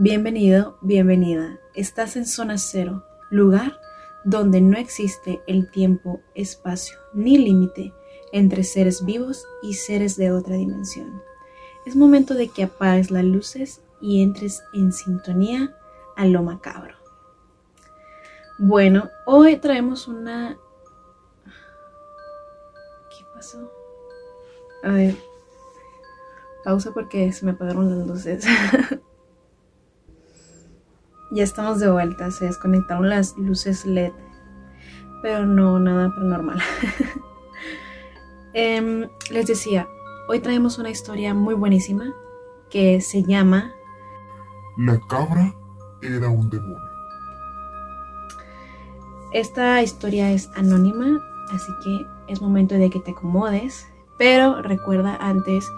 Bienvenido, bienvenida. Estás en zona cero, lugar donde no existe el tiempo, espacio ni límite entre seres vivos y seres de otra dimensión. Es momento de que apagues las luces y entres en sintonía a lo macabro. Bueno, hoy traemos una... ¿Qué pasó? A ver, pausa porque se me apagaron las luces. Ya estamos de vuelta, se desconectaron las luces LED, pero no nada paranormal. eh, les decía, hoy traemos una historia muy buenísima que se llama La cabra era un demonio. Esta historia es anónima, así que es momento de que te acomodes, pero recuerda antes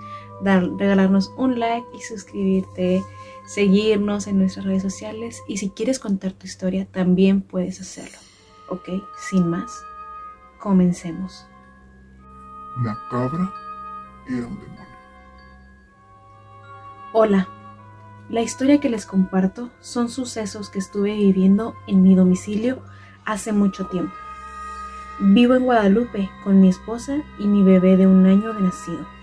dar, regalarnos un like y suscribirte seguirnos en nuestras redes sociales y si quieres contar tu historia también puedes hacerlo. Ok, sin más, comencemos. La cabra era un demonio. Hola, la historia que les comparto son sucesos que estuve viviendo en mi domicilio hace mucho tiempo. Vivo en Guadalupe con mi esposa y mi bebé de un año de nacido.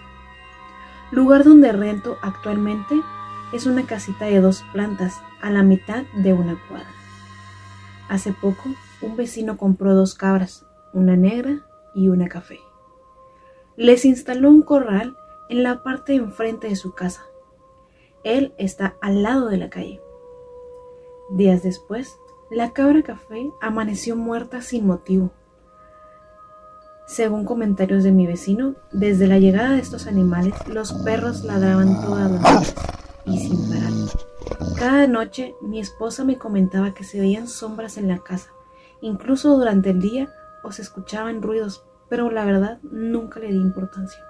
Lugar donde rento actualmente es una casita de dos plantas a la mitad de una cuadra. Hace poco, un vecino compró dos cabras, una negra y una café. Les instaló un corral en la parte de enfrente de su casa. Él está al lado de la calle. Días después, la cabra café amaneció muerta sin motivo. Según comentarios de mi vecino, desde la llegada de estos animales, los perros ladraban todas las noches y sin parar. Cada noche mi esposa me comentaba que se veían sombras en la casa, incluso durante el día o se escuchaban ruidos, pero la verdad nunca le di importancia.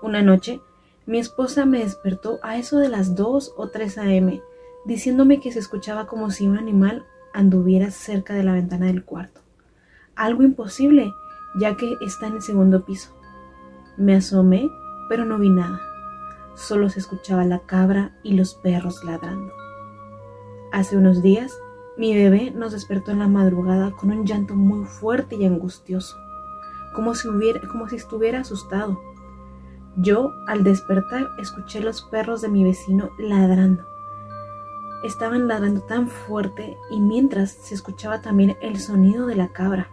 Una noche, mi esposa me despertó a eso de las 2 o 3 a.m., diciéndome que se escuchaba como si un animal anduviera cerca de la ventana del cuarto. Algo imposible, ya que está en el segundo piso. Me asomé, pero no vi nada. Solo se escuchaba la cabra y los perros ladrando. Hace unos días, mi bebé nos despertó en la madrugada con un llanto muy fuerte y angustioso, como si, hubiera, como si estuviera asustado. Yo, al despertar, escuché los perros de mi vecino ladrando. Estaban ladrando tan fuerte y mientras se escuchaba también el sonido de la cabra.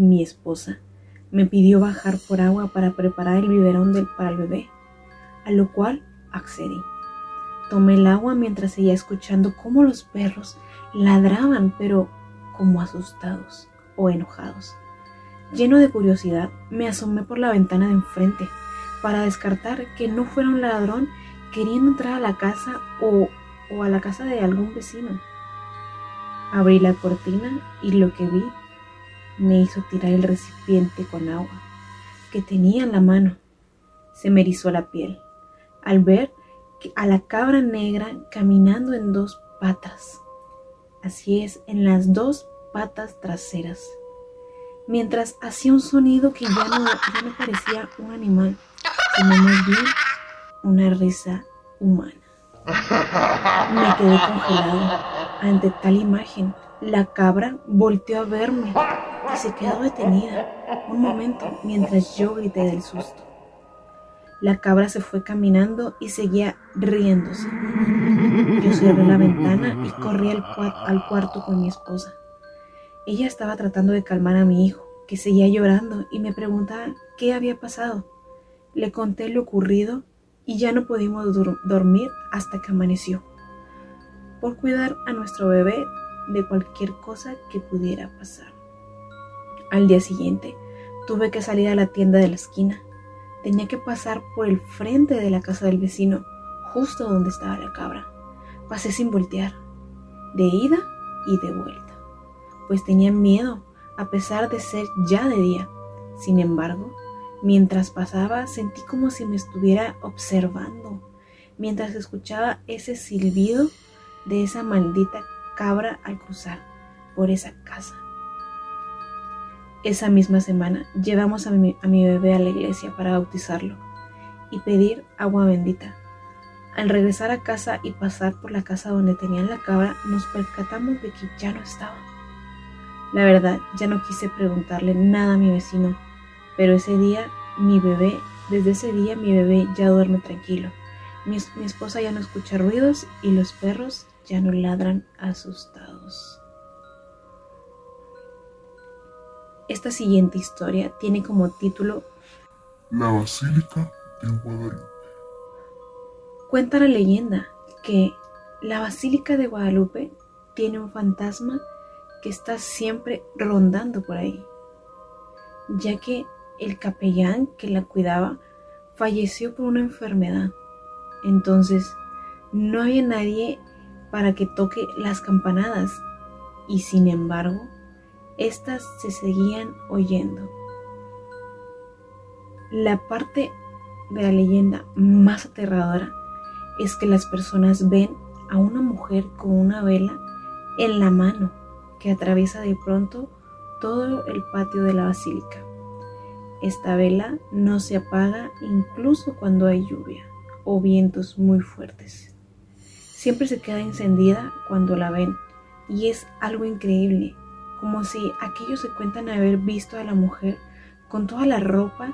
Mi esposa me pidió bajar por agua para preparar el biberón del, para el bebé a lo cual accedí. Tomé el agua mientras seguía escuchando cómo los perros ladraban, pero como asustados o enojados. Lleno de curiosidad, me asomé por la ventana de enfrente para descartar que no fuera un ladrón queriendo entrar a la casa o, o a la casa de algún vecino. Abrí la cortina y lo que vi me hizo tirar el recipiente con agua que tenía en la mano. Se me erizó la piel al ver a la cabra negra caminando en dos patas. Así es, en las dos patas traseras. Mientras hacía un sonido que ya no, parecía un animal, sino más bien una risa humana. Me quedé congelado ante tal imagen. La cabra volteó a verme y se quedó detenida un momento mientras yo grité del susto. La cabra se fue caminando y seguía riéndose. Yo cerré la ventana y corrí al, al, cuarto con mi esposa. Ella estaba tratando de calmar a mi hijo, que seguía llorando, y me preguntaba qué había pasado. Le conté lo ocurrido y ya no pudimos dormir hasta que amaneció, por cuidar a nuestro bebé de cualquier cosa que pudiera pasar. Al día siguiente, tuve que salir a la tienda de la esquina tenía que pasar por el frente de la casa del vecino, justo donde estaba la cabra. Pasé sin voltear, de ida y de vuelta, pues tenía miedo, a pesar de ser ya de día. Sin embargo, mientras pasaba sentí como si me estuviera observando, mientras escuchaba ese silbido de esa maldita cabra al cruzar por esa casa. Esa misma semana llevamos a mi, bebé a la iglesia para bautizarlo y pedir agua bendita. Al regresar a casa y pasar por la casa donde tenían la cabra, nos percatamos de que ya no estaba. La verdad, ya no quise preguntarle nada a mi vecino, pero ese día mi bebé, desde ese día mi bebé ya duerme tranquilo. Mi, mi esposa ya no escucha ruidos y los perros ya no ladran asustados. Esta siguiente historia tiene como título La Basílica de Guadalupe. Cuenta la leyenda que la Basílica de Guadalupe tiene un fantasma que está siempre rondando por ahí, ya que el capellán que la cuidaba falleció por una enfermedad. Entonces, no había nadie para que toque las campanadas y sin embargo, éstas se seguían oyendo. La parte de la leyenda más aterradora es que las personas ven a una mujer con una vela en la mano que atraviesa de pronto todo el patio de la basílica. Esta vela no se apaga incluso cuando hay lluvia o vientos muy fuertes. Siempre se queda encendida cuando la ven y es algo increíble, como si aquellos se cuentan haber visto a la mujer con toda la ropa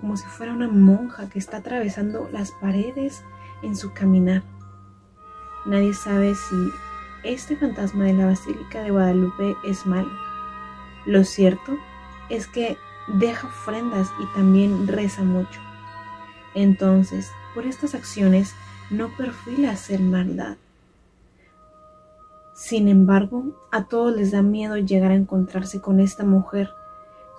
como si fuera una monja que está atravesando las paredes en su caminar. Nadie sabe si este fantasma de la Basílica de Guadalupe es malo. Lo cierto es que deja ofrendas y también reza mucho. Entonces, por estas acciones no perfila hacer maldad. Sin embargo, a todos les da miedo llegar a encontrarse con esta mujer,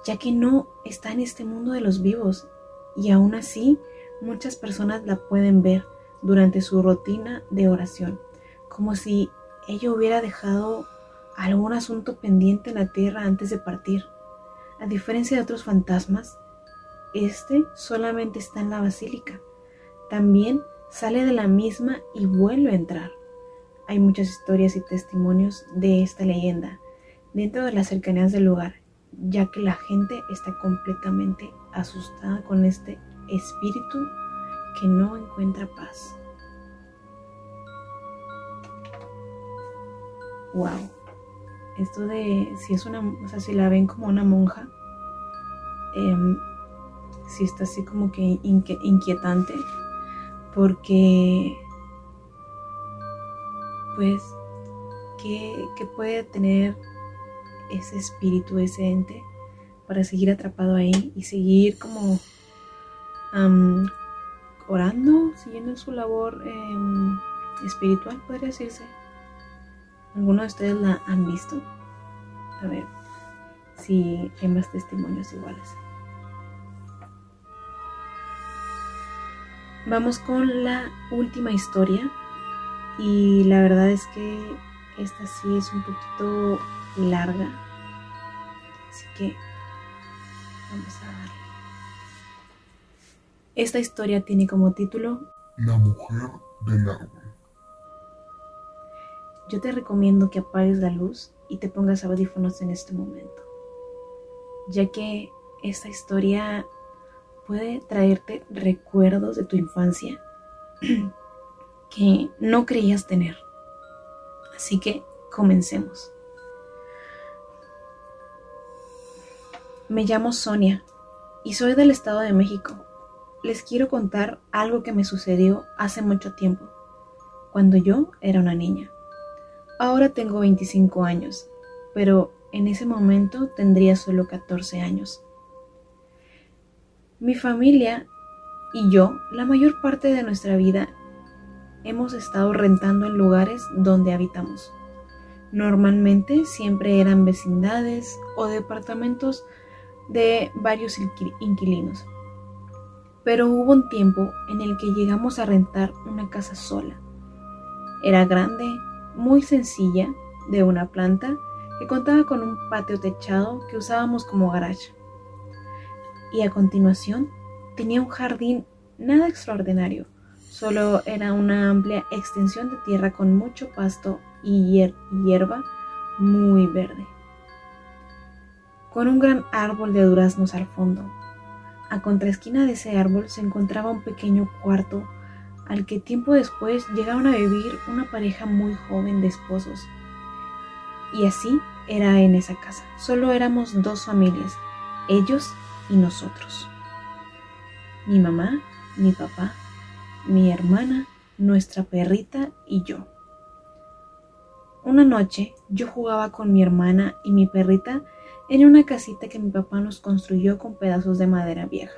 ya que no está en este mundo de los vivos, y aún así muchas personas la pueden ver durante su rutina de oración, como si ella hubiera dejado algún asunto pendiente en la tierra antes de partir. A diferencia de otros fantasmas, este solamente está en la basílica. También sale de la misma y vuelve a entrar. Hay muchas historias y testimonios de esta leyenda dentro de las cercanías del lugar, ya que la gente está completamente asustada con este espíritu que no encuentra paz. Wow. Esto de si es una, o sea, si la ven como una monja, eh, si está así como que inquietante, porque, pues, ¿qué, ¿qué, puede tener ese espíritu, ese ente, para seguir atrapado ahí y seguir como orando, siguiendo su labor em, espiritual, podría decirse. ¿Alguno de ustedes la han visto? A ver si hay más testimonios iguales. Vamos con la última historia y la verdad es que esta sí es un poquito larga, así que vamos a darle. Esta historia tiene como título La mujer del árbol. Yo te recomiendo que apagues la luz y te pongas audífonos en este momento, ya que esta historia puede traerte recuerdos de tu infancia que no creías tener. Así que comencemos. Me llamo Sonia y soy del Estado de México. Les quiero contar algo que me sucedió hace mucho tiempo, cuando yo era una niña. Ahora tengo 25 años, pero en ese momento tendría solo 14 años. Mi familia y yo, la mayor parte de nuestra vida, hemos estado rentando en lugares donde habitamos. Normalmente siempre eran vecindades o departamentos de varios inquilinos. Pero hubo un tiempo en el que llegamos a rentar una casa sola. Era grande, muy sencilla de una planta que contaba con un patio techado que usábamos como garage. Y a continuación tenía un jardín nada extraordinario, solo era una amplia extensión de tierra con mucho pasto y hierba muy verde, con un gran árbol de duraznos al fondo. A contraesquina de ese árbol se encontraba un pequeño cuarto al que tiempo después llegaron a vivir una pareja muy joven de esposos. Y así era en esa casa. Solo éramos dos familias, ellos y nosotros. Mi mamá, mi papá, mi hermana, nuestra perrita y yo. Una noche yo jugaba con mi hermana y mi perrita en una casita que mi papá nos construyó con pedazos de madera vieja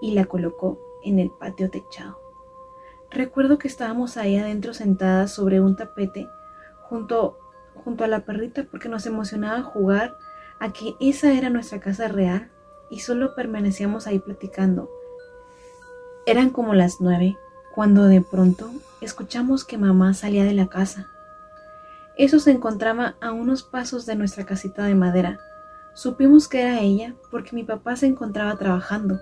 y la colocó en el patio techado. Recuerdo que estábamos ahí adentro sentadas sobre un tapete junto, junto a la perrita porque nos emocionaba jugar a que esa era nuestra casa real y solo permanecíamos ahí platicando. Eran como las nueve cuando de pronto escuchamos que mamá salía de la casa eso se encontraba a unos pasos de nuestra casita de madera. Supimos que era ella porque mi papá se encontraba trabajando.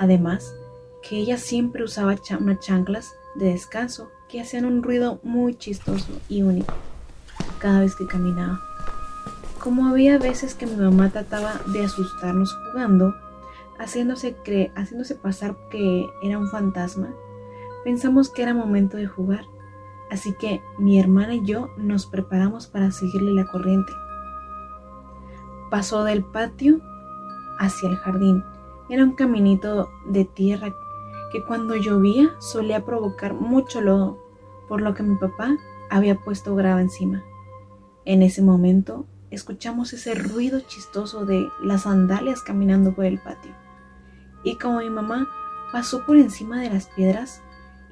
Además, que ella siempre usaba unas chanclas de descanso que hacían un ruido muy chistoso y único cada vez que caminaba. Como había veces que mi mamá trataba de asustarnos jugando, haciéndose, haciéndose pasar que era un fantasma, pensamos que era momento de jugar así que mi hermana y yo nos preparamos para seguirle la corriente. Pasó del patio hacia el jardín. Era un caminito de tierra que cuando llovía solía provocar mucho lodo, por lo que mi papá había puesto grava encima. En ese momento escuchamos ese ruido chistoso de las sandalias caminando por el patio. Y como mi mamá pasó por encima de las piedras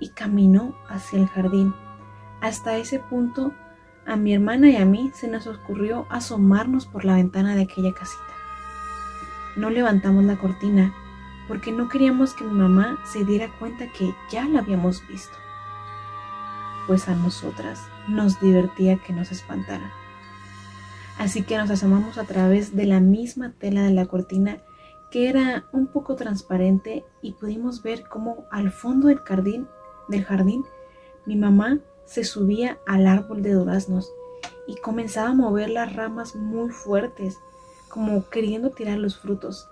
y caminó hacia el jardín, hasta ese punto, a mi hermana y a mí se nos ocurrió asomarnos por la ventana de aquella casita. No levantamos la cortina porque no queríamos que mi mamá se diera cuenta que ya la habíamos visto, pues a nosotras nos divertía que nos espantara. Así que nos asomamos a través de la misma tela de la cortina que era un poco transparente y pudimos ver cómo al fondo del jardín, del jardín mi mamá se subía al árbol de duraznos y comenzaba a mover las ramas muy fuertes, como queriendo tirar los frutos.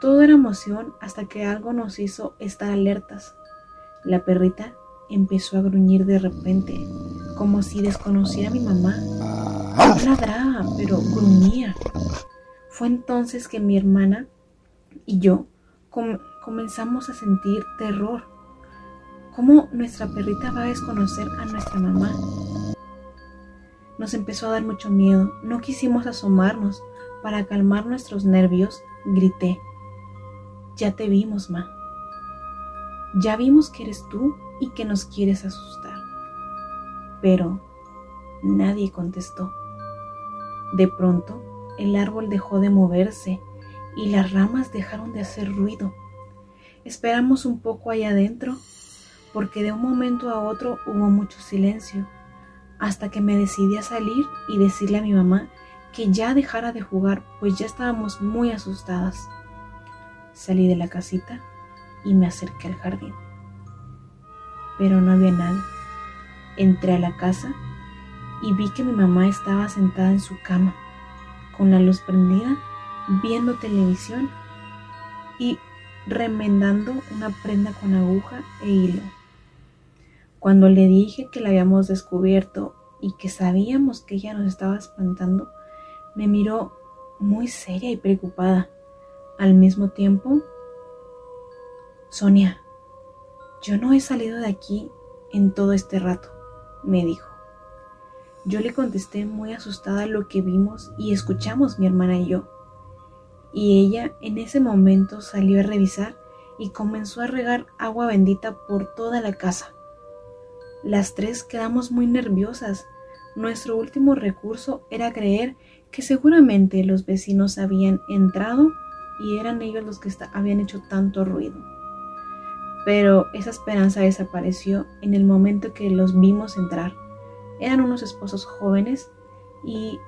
Todo era emoción hasta que algo nos hizo estar alertas. La perrita empezó a gruñir de repente, como si desconociera a mi mamá. No ladraba, pero gruñía. Fue entonces que mi hermana y yo comenzamos a sentir terror cómo nuestra perrita va a desconocer a nuestra mamá. Nos empezó a dar mucho miedo, no quisimos asomarnos. Para calmar nuestros nervios, grité, ya te vimos, ma. Ya vimos que eres tú y que nos quieres asustar. Pero nadie contestó. De pronto, el árbol dejó de moverse y las ramas dejaron de hacer ruido. Esperamos un poco allá adentro porque de un momento a otro hubo mucho silencio, hasta que me decidí a salir y decirle a mi mamá que ya dejara de jugar, pues ya estábamos muy asustadas. Salí de la casita y me acerqué al jardín. Pero no había nadie. Entré a la casa y vi que mi mamá estaba sentada en su cama, con la luz prendida, viendo televisión y remendando una prenda con aguja e hilo. Cuando le dije que la habíamos descubierto y que sabíamos que ella nos estaba espantando, me miró muy seria y preocupada. Al mismo tiempo, Sonia, yo no he salido de aquí en todo este rato, me dijo. Yo le contesté muy asustada lo que vimos y escuchamos mi hermana y yo. Y ella en ese momento salió a revisar y comenzó a regar agua bendita por toda la casa. Las tres quedamos muy nerviosas. Nuestro último recurso era creer que seguramente los vecinos habían entrado y eran ellos los que habían hecho tanto ruido. Pero esa esperanza desapareció en el momento que los vimos entrar. Eran unos esposos jóvenes y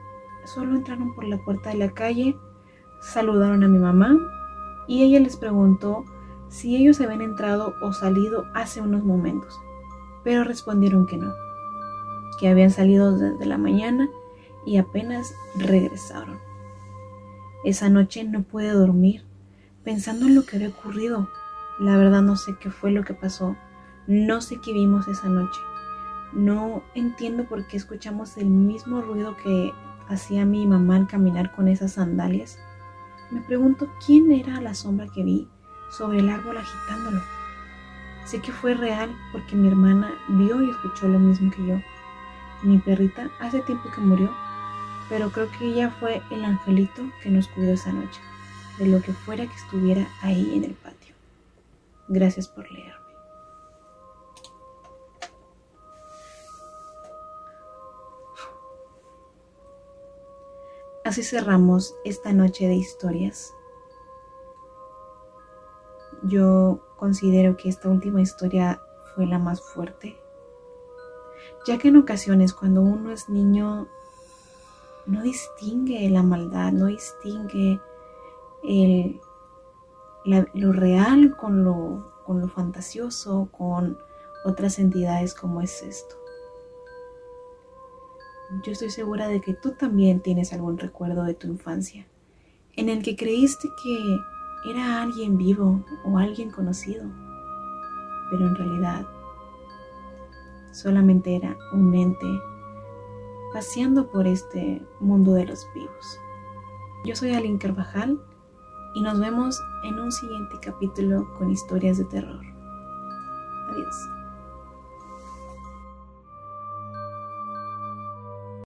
solo entraron por la puerta de la calle, saludaron a mi mamá y ella les preguntó si ellos habían entrado o salido hace unos momentos pero respondieron que no, que habían salido desde la mañana y apenas regresaron. Esa noche no pude dormir, pensando en lo que había ocurrido. La verdad no sé qué fue lo que pasó, No sé qué vimos esa noche. No entiendo por qué escuchamos el mismo ruido que hacía mi mamá al caminar con esas sandalias. Me pregunto quién era la sombra que vi sobre el árbol agitándolo. Sé que fue real porque mi hermana vio y escuchó lo mismo que yo. Mi perrita hace tiempo que murió, pero creo que ella fue el angelito que nos cuidó esa noche, de lo que fuera que estuviera ahí en el patio. Gracias por leerme. Así cerramos esta noche de historias. Yo considero que esta última historia fue la más fuerte, ya que en ocasiones cuando uno es niño no distingue la maldad, no distingue el, lo real con lo, con lo fantasioso, con otras entidades como es esto. Yo estoy segura de que tú también tienes algún recuerdo de tu infancia en el que creíste que era alguien vivo o alguien conocido, pero en realidad solamente era un ente paseando por este mundo de los vivos. Yo soy Aline Carvajal y nos vemos en un siguiente capítulo con historias de terror. Adiós.